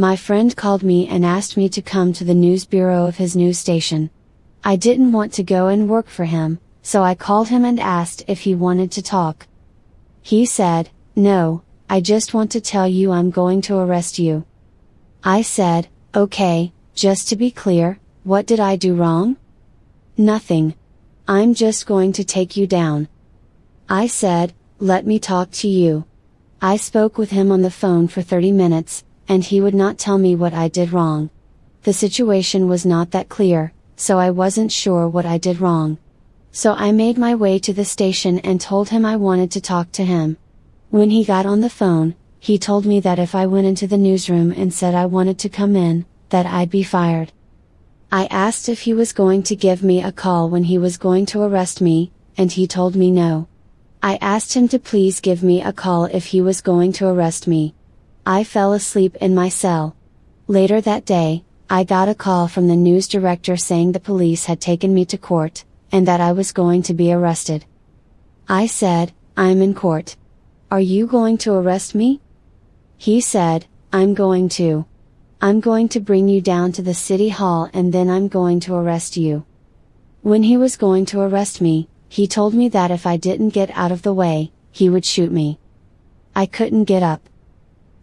My friend called me and asked me to come to the news bureau of his news station. I didn't want to go and work for him, so I called him and asked if he wanted to talk. He said, No, I just want to tell you I'm going to arrest you. I said, Okay, just to be clear, what did I do wrong? Nothing. I'm just going to take you down. I said, Let me talk to you. I spoke with him on the phone for 30 minutes, and he would not tell me what I did wrong. The situation was not that clear, so I wasn't sure what I did wrong. So I made my way to the station and told him I wanted to talk to him. When he got on the phone, he told me that if I went into the newsroom and said I wanted to come in, that I'd be fired. I asked if he was going to give me a call when he was going to arrest me, and he told me no. I asked him to please give me a call if he was going to arrest me. I fell asleep in my cell. Later that day, I got a call from the news director saying the police had taken me to court, and that I was going to be arrested. I said, I'm in court. Are you going to arrest me? He said, I'm going to. I'm going to bring you down to the city hall and then I'm going to arrest you. When he was going to arrest me, he told me that if I didn't get out of the way, he would shoot me. I couldn't get up.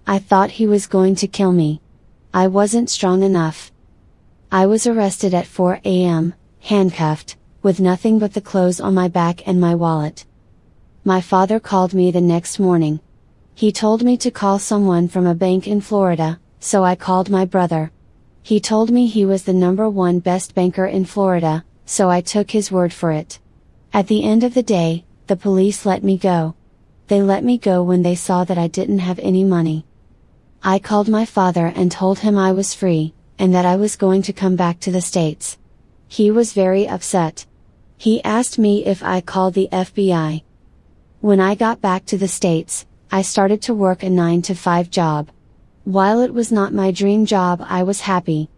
I thought he was going to kill me. I wasn't strong enough. I was arrested at 4 am, handcuffed, with nothing but the clothes on my back and my wallet. My father called me the next morning. He told me to call someone from a bank in Florida, so I called my brother. He told me he was the number one best banker in Florida, so I took his word for it. At the end of the day, the police let me go. They let me go when they saw that I didn't have any money. I called my father and told him I was free, and that I was going to come back to the States. He was very upset. He asked me if I called the FBI. When I got back to the States, I started to work a 9 to 5 job. While it was not my dream job, I was happy,